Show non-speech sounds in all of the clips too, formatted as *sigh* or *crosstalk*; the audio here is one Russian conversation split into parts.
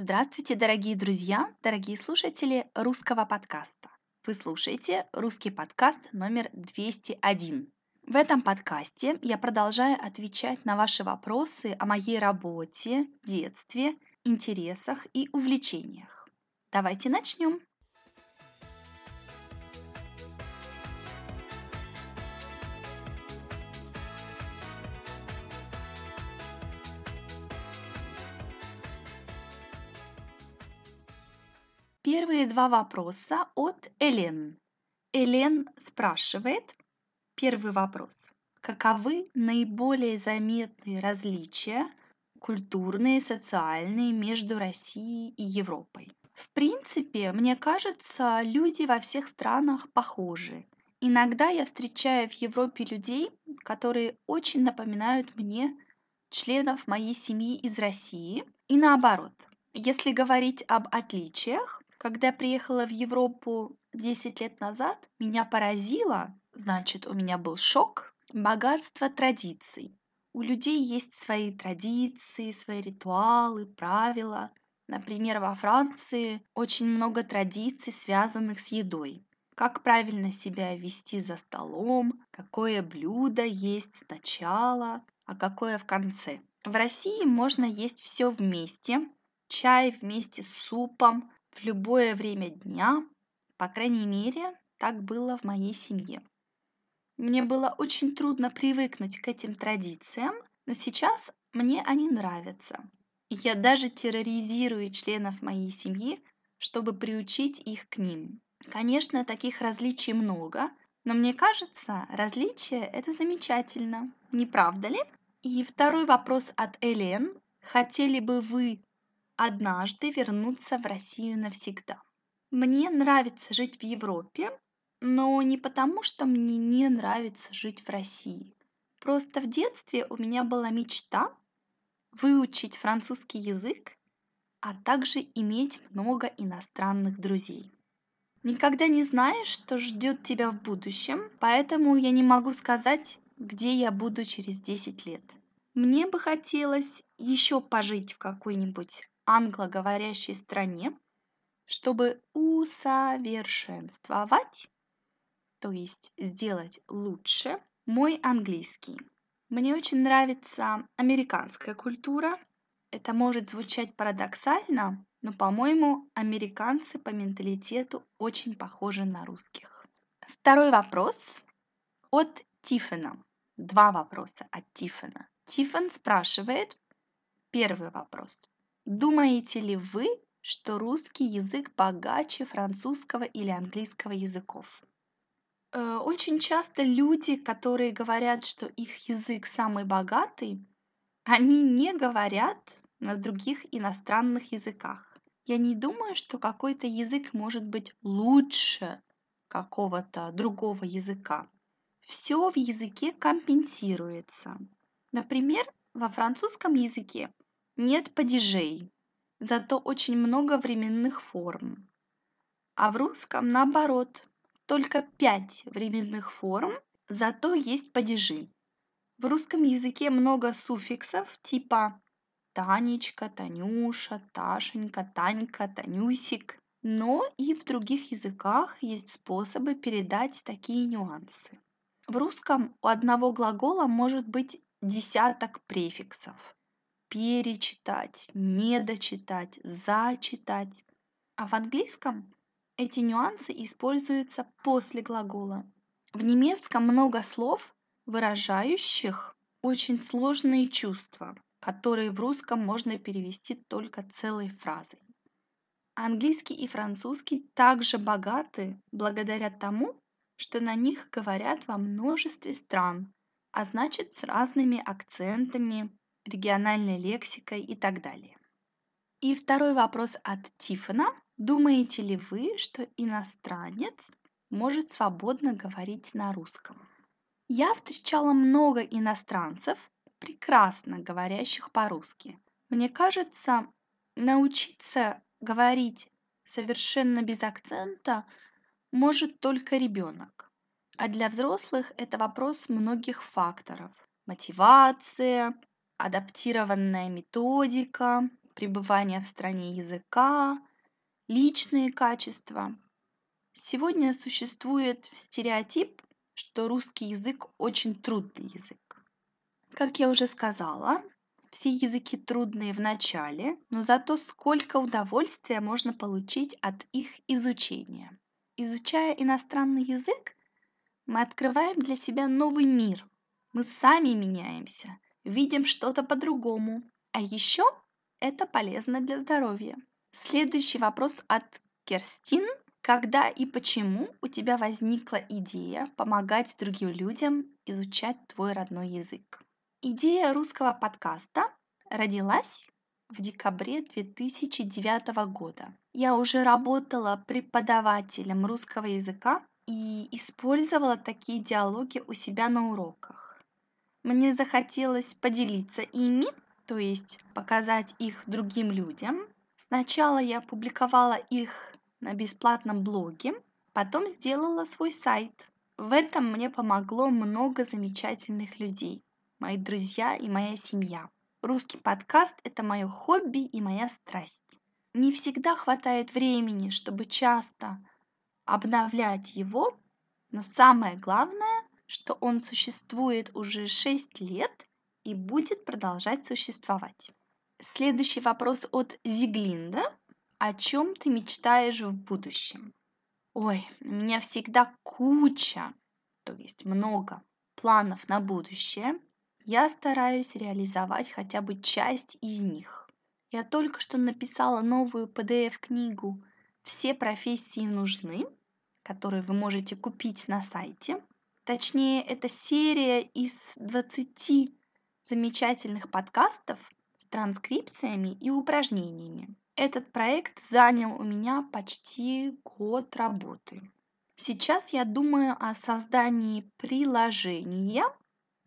Здравствуйте, дорогие друзья, дорогие слушатели русского подкаста. Вы слушаете русский подкаст номер 201. В этом подкасте я продолжаю отвечать на ваши вопросы о моей работе, детстве, интересах и увлечениях. Давайте начнем. Первые два вопроса от Элен. Элен спрашивает, первый вопрос. Каковы наиболее заметные различия культурные, социальные между Россией и Европой? В принципе, мне кажется, люди во всех странах похожи. Иногда я встречаю в Европе людей, которые очень напоминают мне членов моей семьи из России. И наоборот, если говорить об отличиях, когда приехала в Европу 10 лет назад, меня поразило, значит, у меня был шок, богатство традиций. У людей есть свои традиции, свои ритуалы, правила. Например, во Франции очень много традиций, связанных с едой. Как правильно себя вести за столом, какое блюдо есть сначала, а какое в конце. В России можно есть все вместе. Чай вместе с супом, в любое время дня, по крайней мере, так было в моей семье. Мне было очень трудно привыкнуть к этим традициям, но сейчас мне они нравятся. Я даже терроризирую членов моей семьи, чтобы приучить их к ним. Конечно, таких различий много, но мне кажется, различия – это замечательно, не правда ли? И второй вопрос от Элен. Хотели бы вы однажды вернуться в Россию навсегда. Мне нравится жить в Европе, но не потому, что мне не нравится жить в России. Просто в детстве у меня была мечта выучить французский язык, а также иметь много иностранных друзей. Никогда не знаешь, что ждет тебя в будущем, поэтому я не могу сказать, где я буду через 10 лет. Мне бы хотелось еще пожить в какой-нибудь англоговорящей стране, чтобы усовершенствовать, то есть сделать лучше мой английский. Мне очень нравится американская культура. Это может звучать парадоксально, но, по-моему, американцы по менталитету очень похожи на русских. Второй вопрос от Тиффена. Два вопроса от Тиффена. Тиффен спрашивает, первый вопрос. Думаете ли вы, что русский язык богаче французского или английского языков? Э, очень часто люди, которые говорят, что их язык самый богатый, они не говорят на других иностранных языках. Я не думаю, что какой-то язык может быть лучше какого-то другого языка. Все в языке компенсируется. Например, во французском языке нет падежей, зато очень много временных форм. А в русском наоборот, только пять временных форм, зато есть падежи. В русском языке много суффиксов типа Танечка, Танюша, Ташенька, Танька, Танюсик. Но и в других языках есть способы передать такие нюансы. В русском у одного глагола может быть десяток префиксов перечитать, недочитать, зачитать. А в английском эти нюансы используются после глагола. В немецком много слов, выражающих очень сложные чувства, которые в русском можно перевести только целой фразой. Английский и французский также богаты благодаря тому, что на них говорят во множестве стран, а значит с разными акцентами, региональной лексикой и так далее. И второй вопрос от Тифона. Думаете ли вы, что иностранец может свободно говорить на русском? Я встречала много иностранцев, прекрасно говорящих по-русски. Мне кажется, научиться говорить совершенно без акцента может только ребенок. А для взрослых это вопрос многих факторов. Мотивация, адаптированная методика, пребывания в стране языка, личные качества. Сегодня существует стереотип, что русский язык очень трудный язык. Как я уже сказала, все языки трудные в начале, но зато сколько удовольствия можно получить от их изучения. Изучая иностранный язык, мы открываем для себя новый мир. Мы сами меняемся, видим что-то по-другому. А еще это полезно для здоровья. Следующий вопрос от Керстин. Когда и почему у тебя возникла идея помогать другим людям изучать твой родной язык? Идея русского подкаста родилась в декабре 2009 года. Я уже работала преподавателем русского языка и использовала такие диалоги у себя на уроках. Мне захотелось поделиться ими, то есть показать их другим людям. Сначала я публиковала их на бесплатном блоге, потом сделала свой сайт. В этом мне помогло много замечательных людей, мои друзья и моя семья. Русский подкаст – это мое хобби и моя страсть. Не всегда хватает времени, чтобы часто обновлять его, но самое главное, что он существует уже 6 лет и будет продолжать существовать. Следующий вопрос от Зиглинда. О чем ты мечтаешь в будущем? Ой, у меня всегда куча, то есть много планов на будущее – я стараюсь реализовать хотя бы часть из них. Я только что написала новую PDF-книгу «Все профессии нужны», которую вы можете купить на сайте. Точнее, это серия из 20 замечательных подкастов с транскрипциями и упражнениями. Этот проект занял у меня почти год работы. Сейчас я думаю о создании приложения,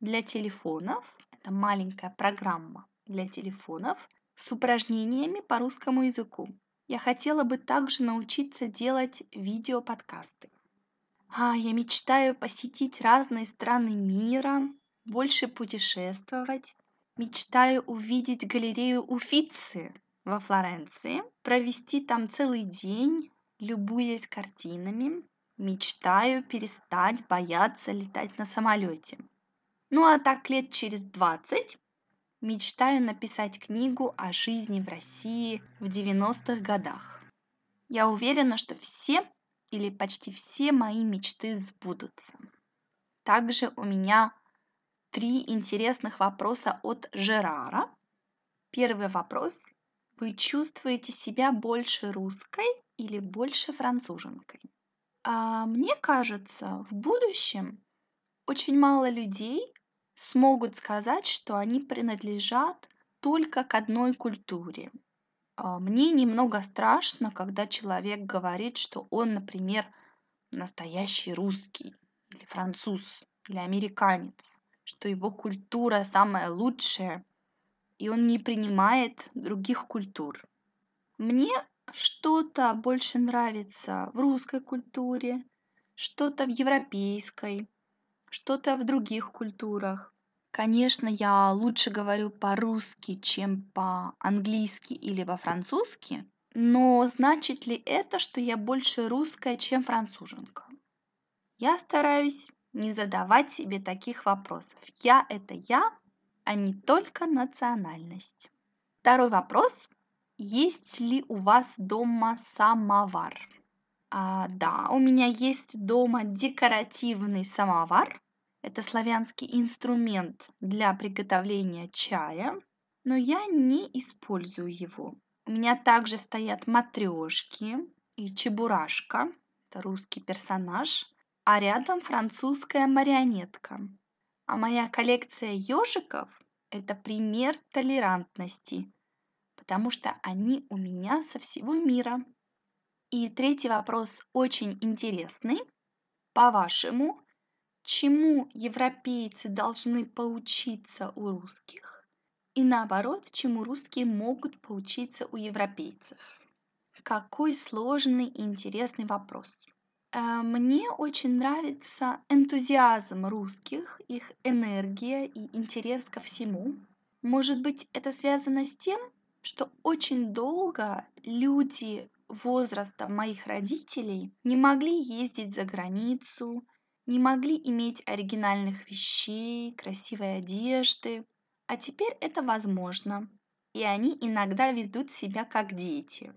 для телефонов. Это маленькая программа для телефонов с упражнениями по русскому языку. Я хотела бы также научиться делать видеоподкасты. А, я мечтаю посетить разные страны мира, больше путешествовать. Мечтаю увидеть галерею Уфицы во Флоренции, провести там целый день, любуясь картинами. Мечтаю перестать бояться летать на самолете. Ну а так лет через 20 мечтаю написать книгу о жизни в России в 90-х годах. Я уверена, что все или почти все мои мечты сбудутся. Также у меня три интересных вопроса от Жерара. Первый вопрос. Вы чувствуете себя больше русской или больше француженкой? А мне кажется, в будущем очень мало людей смогут сказать, что они принадлежат только к одной культуре. А, мне немного страшно, когда человек говорит, что он, например, настоящий русский, или француз, или американец, что его культура самая лучшая, и он не принимает других культур. Мне что-то больше нравится в русской культуре, что-то в европейской, что-то в других культурах. Конечно, я лучше говорю по-русски, чем по-английски или по-французски, но значит ли это, что я больше русская, чем француженка? Я стараюсь не задавать себе таких вопросов. Я – это я, а не только национальность. Второй вопрос. Есть ли у вас дома самовар? А, да, у меня есть дома декоративный самовар. Это славянский инструмент для приготовления чая, но я не использую его. У меня также стоят матрешки и чебурашка, это русский персонаж, а рядом французская марионетка. А моя коллекция ежиков – это пример толерантности, потому что они у меня со всего мира. И третий вопрос очень интересный. По-вашему, чему европейцы должны поучиться у русских и наоборот, чему русские могут поучиться у европейцев? Какой сложный и интересный вопрос. Э, мне очень нравится энтузиазм русских, их энергия и интерес ко всему. Может быть, это связано с тем, что очень долго люди возраста моих родителей не могли ездить за границу, не могли иметь оригинальных вещей, красивой одежды. А теперь это возможно. И они иногда ведут себя как дети.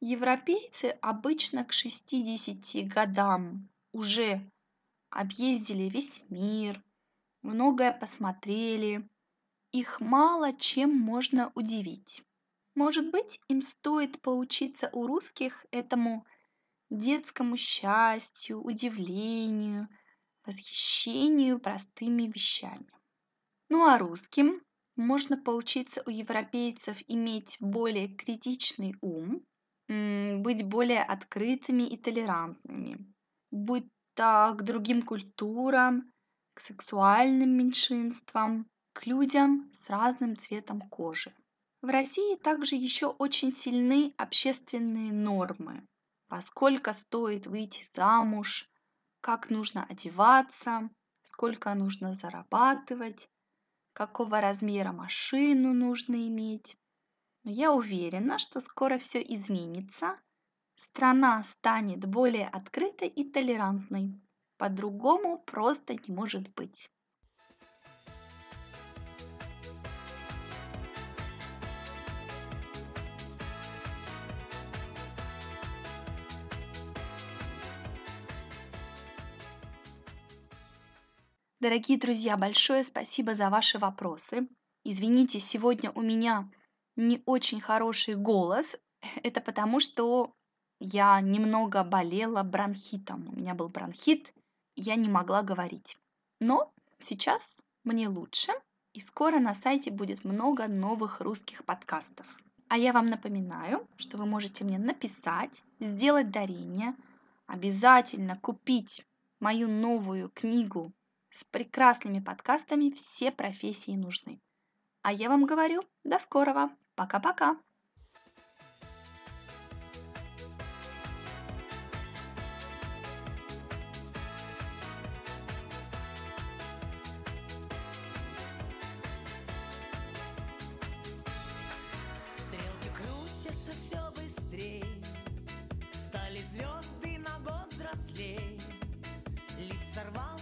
Европейцы обычно к 60 годам уже объездили весь мир, многое посмотрели. Их мало чем можно удивить. Может быть, им стоит поучиться у русских этому детскому счастью, удивлению, восхищению простыми вещами. Ну а русским можно поучиться у европейцев иметь более критичный ум, быть более открытыми и толерантными, будь то к другим культурам, к сексуальным меньшинствам, к людям с разным цветом кожи. В России также еще очень сильны общественные нормы, поскольку стоит выйти замуж, как нужно одеваться, сколько нужно зарабатывать, какого размера машину нужно иметь. Но я уверена, что скоро все изменится. Страна станет более открытой и толерантной. По-другому просто не может быть. Дорогие друзья, большое спасибо за ваши вопросы. Извините, сегодня у меня не очень хороший голос. *laughs* Это потому, что я немного болела бронхитом. У меня был бронхит, я не могла говорить. Но сейчас мне лучше, и скоро на сайте будет много новых русских подкастов. А я вам напоминаю, что вы можете мне написать, сделать дарение, обязательно купить мою новую книгу с прекрасными подкастами все профессии нужны. А я вам говорю, до скорого. Пока-пока. Звезды на год взрослей Лиц сорвал